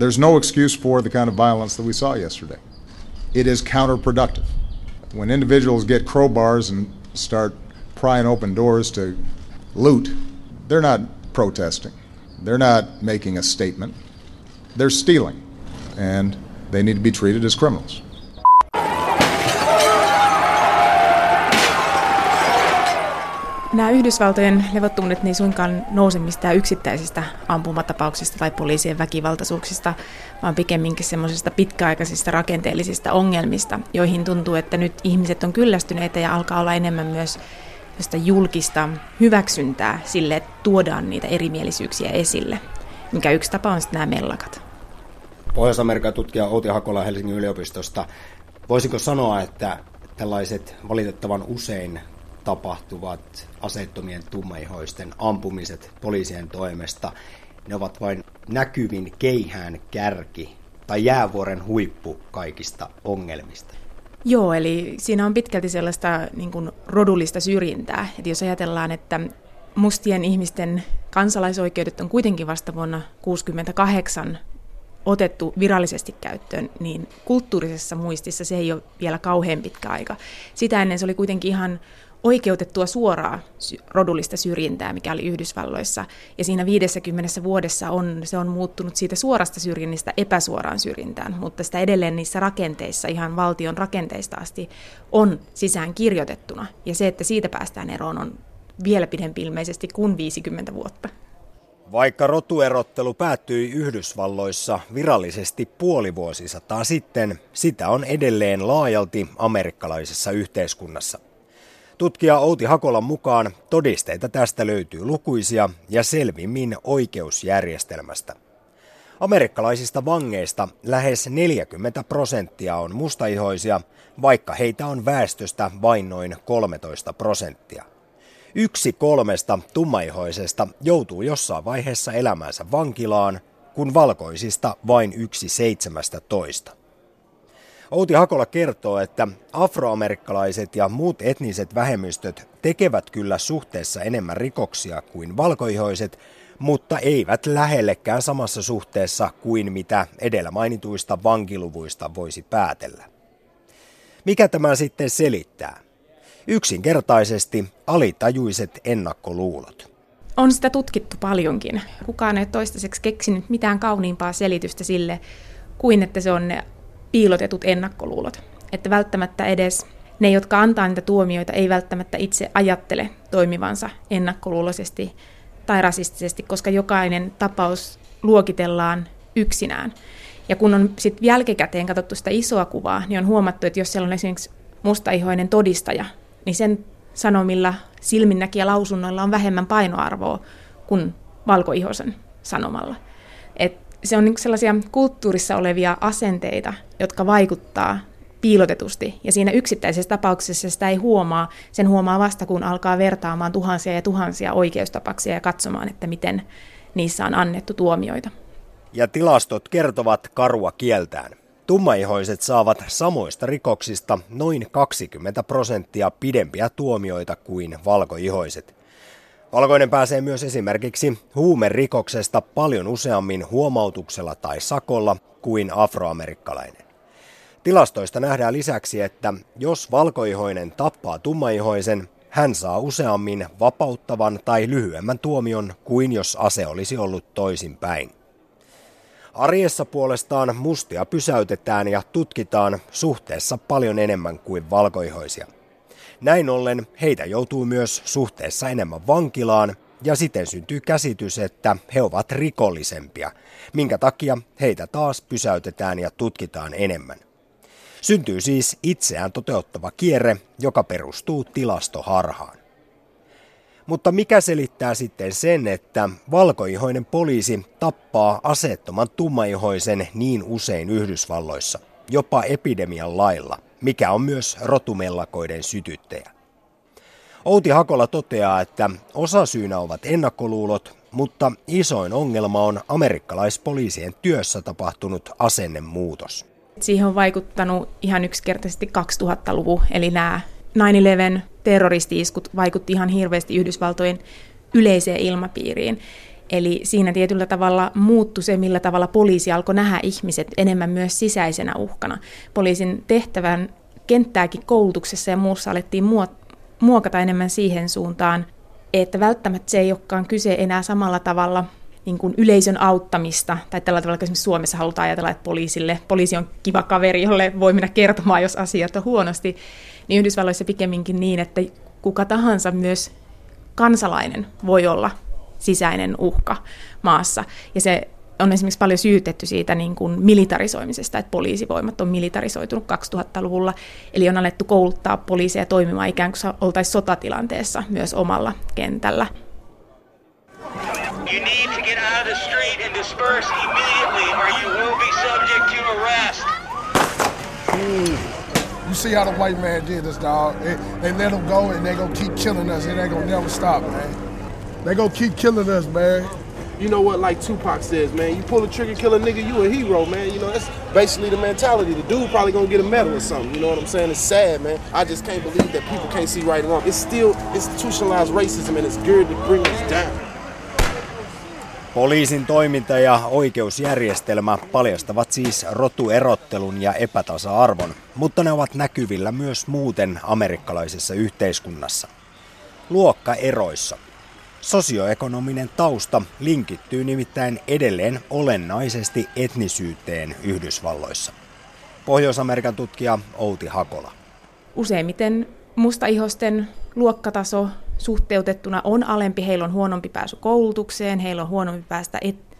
There's no excuse for the kind of violence that we saw yesterday. It is counterproductive. When individuals get crowbars and start prying open doors to loot, they're not protesting. They're not making a statement. They're stealing. And they need to be treated as criminals. Nämä Yhdysvaltojen levottomuudet ei suinkaan nouse mistään yksittäisistä ampumatapauksista tai poliisien väkivaltaisuuksista, vaan pikemminkin semmoisista pitkäaikaisista rakenteellisista ongelmista, joihin tuntuu, että nyt ihmiset on kyllästyneitä ja alkaa olla enemmän myös julkista hyväksyntää sille, että tuodaan niitä erimielisyyksiä esille, mikä yksi tapa on sitten nämä mellakat. Pohjois-Amerikan tutkija Outi Hakola Helsingin yliopistosta. Voisiko sanoa, että tällaiset valitettavan usein tapahtuvat aseettomien tummaihoisten ampumiset poliisien toimesta, ne ovat vain näkyvin keihään kärki tai jäävuoren huippu kaikista ongelmista. Joo, eli siinä on pitkälti sellaista niin kuin rodullista syrjintää. Että jos ajatellaan, että mustien ihmisten kansalaisoikeudet on kuitenkin vasta vuonna 1968 otettu virallisesti käyttöön, niin kulttuurisessa muistissa se ei ole vielä kauhean pitkä aika. Sitä ennen se oli kuitenkin ihan oikeutettua suoraa rodullista syrjintää, mikä oli Yhdysvalloissa. Ja siinä 50 vuodessa on, se on muuttunut siitä suorasta syrjinnistä epäsuoraan syrjintään, mutta sitä edelleen niissä rakenteissa, ihan valtion rakenteista asti, on sisään kirjoitettuna. Ja se, että siitä päästään eroon, on vielä pidempi ilmeisesti kuin 50 vuotta. Vaikka rotuerottelu päättyi Yhdysvalloissa virallisesti puoli vuosisataa sitten, sitä on edelleen laajalti amerikkalaisessa yhteiskunnassa. Tutkija Outi Hakolan mukaan todisteita tästä löytyy lukuisia ja selvimmin oikeusjärjestelmästä. Amerikkalaisista vangeista lähes 40 prosenttia on mustaihoisia, vaikka heitä on väestöstä vain noin 13 prosenttia. Yksi kolmesta tummaihoisesta joutuu jossain vaiheessa elämänsä vankilaan, kun valkoisista vain yksi seitsemästä toista. Outi Hakola kertoo, että afroamerikkalaiset ja muut etniset vähemmistöt tekevät kyllä suhteessa enemmän rikoksia kuin valkoihoiset, mutta eivät lähellekään samassa suhteessa kuin mitä edellä mainituista vankiluvuista voisi päätellä. Mikä tämä sitten selittää? Yksinkertaisesti alitajuiset ennakkoluulot. On sitä tutkittu paljonkin. Kukaan ei toistaiseksi keksinyt mitään kauniimpaa selitystä sille, kuin että se on ne piilotetut ennakkoluulot. Että välttämättä edes ne, jotka antaa niitä tuomioita, ei välttämättä itse ajattele toimivansa ennakkoluuloisesti tai rasistisesti, koska jokainen tapaus luokitellaan yksinään. Ja kun on sitten jälkikäteen katsottu sitä isoa kuvaa, niin on huomattu, että jos siellä on esimerkiksi mustaihoinen todistaja, niin sen sanomilla silminnäkiä lausunnoilla on vähemmän painoarvoa kuin valkoihoisen sanomalla. Et se on niin sellaisia kulttuurissa olevia asenteita, jotka vaikuttaa piilotetusti. Ja siinä yksittäisessä tapauksessa sitä ei huomaa. Sen huomaa vasta, kun alkaa vertaamaan tuhansia ja tuhansia oikeustapauksia ja katsomaan, että miten niissä on annettu tuomioita. Ja tilastot kertovat karua kieltään. Tummaihoiset saavat samoista rikoksista noin 20 prosenttia pidempiä tuomioita kuin valkoihoiset. Valkoinen pääsee myös esimerkiksi huumerikoksesta paljon useammin huomautuksella tai sakolla kuin afroamerikkalainen. Tilastoista nähdään lisäksi, että jos valkoihoinen tappaa tummaihoisen, hän saa useammin vapauttavan tai lyhyemmän tuomion kuin jos ase olisi ollut toisinpäin. Arjessa puolestaan mustia pysäytetään ja tutkitaan suhteessa paljon enemmän kuin valkoihoisia. Näin ollen heitä joutuu myös suhteessa enemmän vankilaan ja siten syntyy käsitys, että he ovat rikollisempia, minkä takia heitä taas pysäytetään ja tutkitaan enemmän. Syntyy siis itseään toteuttava kierre, joka perustuu tilastoharhaan. Mutta mikä selittää sitten sen, että valkoihoinen poliisi tappaa aseettoman tummaihoisen niin usein Yhdysvalloissa, jopa epidemian lailla, mikä on myös rotumellakoiden sytyttäjä? Outi Hakola toteaa, että osa syynä ovat ennakkoluulot, mutta isoin ongelma on amerikkalaispoliisien työssä tapahtunut asennemuutos. Siihen on vaikuttanut ihan yksinkertaisesti 2000-luvu, eli nämä 9-11 terroristi-iskut vaikutti ihan hirveästi Yhdysvaltojen yleiseen ilmapiiriin. Eli siinä tietyllä tavalla muuttui se, millä tavalla poliisi alkoi nähdä ihmiset enemmän myös sisäisenä uhkana. Poliisin tehtävän kenttääkin koulutuksessa ja muussa alettiin muokata enemmän siihen suuntaan, että välttämättä se ei olekaan kyse enää samalla tavalla niin kuin yleisön auttamista, tai tällä tavalla, esimerkiksi Suomessa halutaan ajatella, että poliisille, poliisi on kiva kaveri, jolle voi mennä kertomaan, jos asiat on huonosti, niin Yhdysvalloissa pikemminkin niin, että kuka tahansa myös kansalainen voi olla sisäinen uhka maassa. Ja se on esimerkiksi paljon syytetty siitä niin kuin militarisoimisesta, että poliisivoimat on militarisoitunut 2000-luvulla, eli on alettu kouluttaa poliiseja toimimaan ikään kuin oltaisiin sotatilanteessa myös omalla kentällä. You need to get out of the street and disperse immediately or you will be subject to arrest. You see how the white man did this, dog. They, they let them go and they gonna keep killing us. It ain't gonna never stop, man. They gonna keep killing us, man. You know what, like Tupac says, man, you pull the trigger, kill a nigga, you a hero, man. You know, that's basically the mentality. The dude probably gonna get a medal or something. You know what I'm saying? It's sad, man. I just can't believe that people can't see right and wrong. It's still institutionalized racism and it's good to bring us down. Poliisin toiminta ja oikeusjärjestelmä paljastavat siis rotuerottelun ja epätasa-arvon, mutta ne ovat näkyvillä myös muuten amerikkalaisessa yhteiskunnassa. Luokkaeroissa Sosioekonominen tausta linkittyy nimittäin edelleen olennaisesti etnisyyteen Yhdysvalloissa. Pohjois-Amerikan tutkija Outi Hakola. Useimmiten mustaihosten luokkataso suhteutettuna on alempi, heillä on huonompi pääsy koulutukseen, heillä on huonompi päästä et-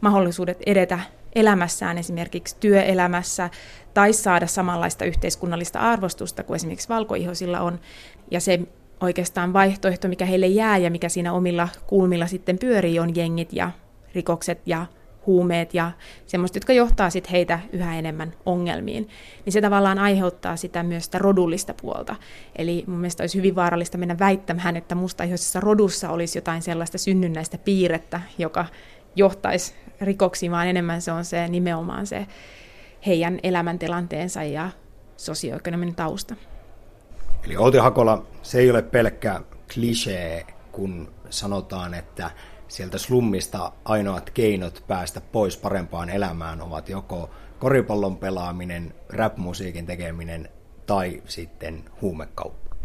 mahdollisuudet edetä elämässään esimerkiksi työelämässä tai saada samanlaista yhteiskunnallista arvostusta kuin esimerkiksi valkoihoisilla on. Ja se oikeastaan vaihtoehto, mikä heille jää ja mikä siinä omilla kulmilla sitten pyörii, on jengit ja rikokset ja huumeet ja semmoista, jotka johtaa sitten heitä yhä enemmän ongelmiin, niin se tavallaan aiheuttaa sitä myös sitä rodullista puolta. Eli mun mielestä olisi hyvin vaarallista mennä väittämään, että mustaihoisessa rodussa olisi jotain sellaista synnynnäistä piirrettä, joka johtaisi rikoksiin, vaan enemmän se on se nimenomaan se heidän elämäntilanteensa ja sosioekonominen tausta. Eli Outi Hakola, se ei ole pelkkä klisee, kun sanotaan, että sieltä slummista ainoat keinot päästä pois parempaan elämään ovat joko koripallon pelaaminen, rap-musiikin tekeminen tai sitten huumekauppa.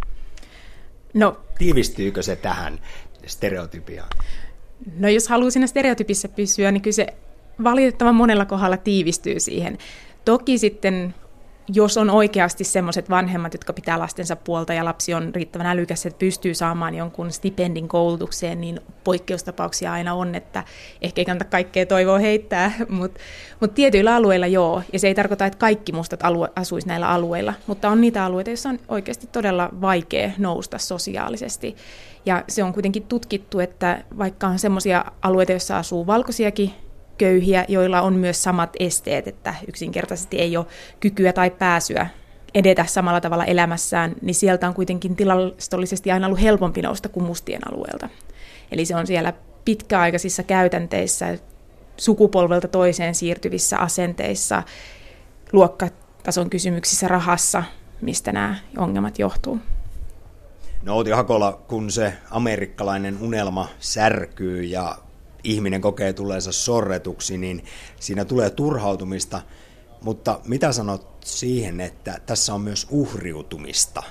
No, Tiivistyykö se tähän stereotypiaan? No jos haluaa siinä stereotypissa pysyä, niin kyllä se valitettavan monella kohdalla tiivistyy siihen. Toki sitten jos on oikeasti semmoiset vanhemmat, jotka pitää lastensa puolta ja lapsi on riittävän älykäs, että pystyy saamaan jonkun stipendin koulutukseen, niin poikkeustapauksia aina on, että ehkä ei kannata kaikkea toivoa heittää, mutta mut tietyillä alueilla joo, ja se ei tarkoita, että kaikki mustat alue, asuisi näillä alueilla, mutta on niitä alueita, joissa on oikeasti todella vaikea nousta sosiaalisesti. Ja se on kuitenkin tutkittu, että vaikka on semmoisia alueita, joissa asuu valkoisiakin köyhiä, joilla on myös samat esteet, että yksinkertaisesti ei ole kykyä tai pääsyä edetä samalla tavalla elämässään, niin sieltä on kuitenkin tilastollisesti aina ollut helpompi nousta kuin mustien alueelta. Eli se on siellä pitkäaikaisissa käytänteissä, sukupolvelta toiseen siirtyvissä asenteissa, luokkatason kysymyksissä rahassa, mistä nämä ongelmat johtuu. No Outi Hakola, kun se amerikkalainen unelma särkyy ja ihminen kokee tuleensa sorretuksi, niin siinä tulee turhautumista. Mutta mitä sanot siihen, että tässä on myös uhriutumista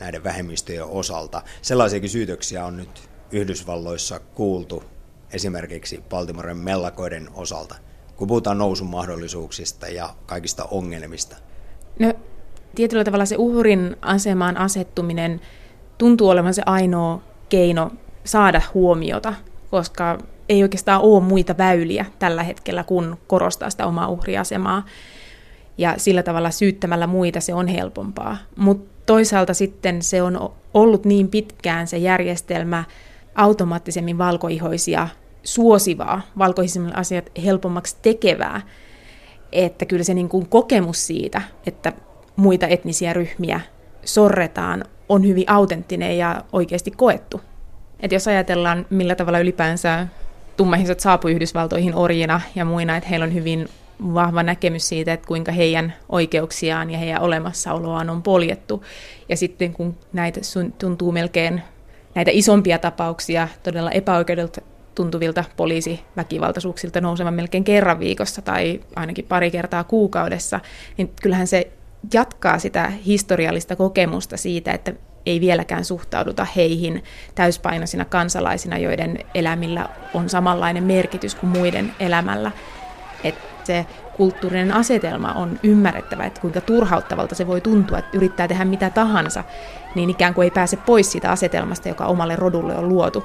näiden vähemmistöjen osalta? Sellaisiakin syytöksiä on nyt Yhdysvalloissa kuultu esimerkiksi Baltimoren mellakoiden osalta, kun puhutaan nousun mahdollisuuksista ja kaikista ongelmista. No, tietyllä tavalla se uhrin asemaan asettuminen tuntuu olevan se ainoa keino saada huomiota, koska ei oikeastaan ole muita väyliä tällä hetkellä, kun korostaa sitä omaa uhriasemaa. Ja sillä tavalla syyttämällä muita se on helpompaa. Mutta toisaalta sitten se on ollut niin pitkään se järjestelmä automaattisemmin valkoihoisia suosivaa, valkoisimmille asiat helpommaksi tekevää, että kyllä se niin kuin kokemus siitä, että muita etnisiä ryhmiä sorretaan, on hyvin autenttinen ja oikeasti koettu. Et jos ajatellaan, millä tavalla ylipäänsä tummaihiset saapui Yhdysvaltoihin orjina ja muina, että heillä on hyvin vahva näkemys siitä, että kuinka heidän oikeuksiaan ja heidän olemassaoloaan on poljettu. Ja sitten kun näitä tuntuu melkein näitä isompia tapauksia todella epäoikeudelta tuntuvilta poliisiväkivaltaisuuksilta nousevan melkein kerran viikossa tai ainakin pari kertaa kuukaudessa, niin kyllähän se jatkaa sitä historiallista kokemusta siitä, että ei vieläkään suhtauduta heihin täyspainoisina kansalaisina, joiden elämillä on samanlainen merkitys kuin muiden elämällä. Että se kulttuurinen asetelma on ymmärrettävä, että kuinka turhauttavalta se voi tuntua, että yrittää tehdä mitä tahansa, niin ikään kuin ei pääse pois siitä asetelmasta, joka omalle rodulle on luotu.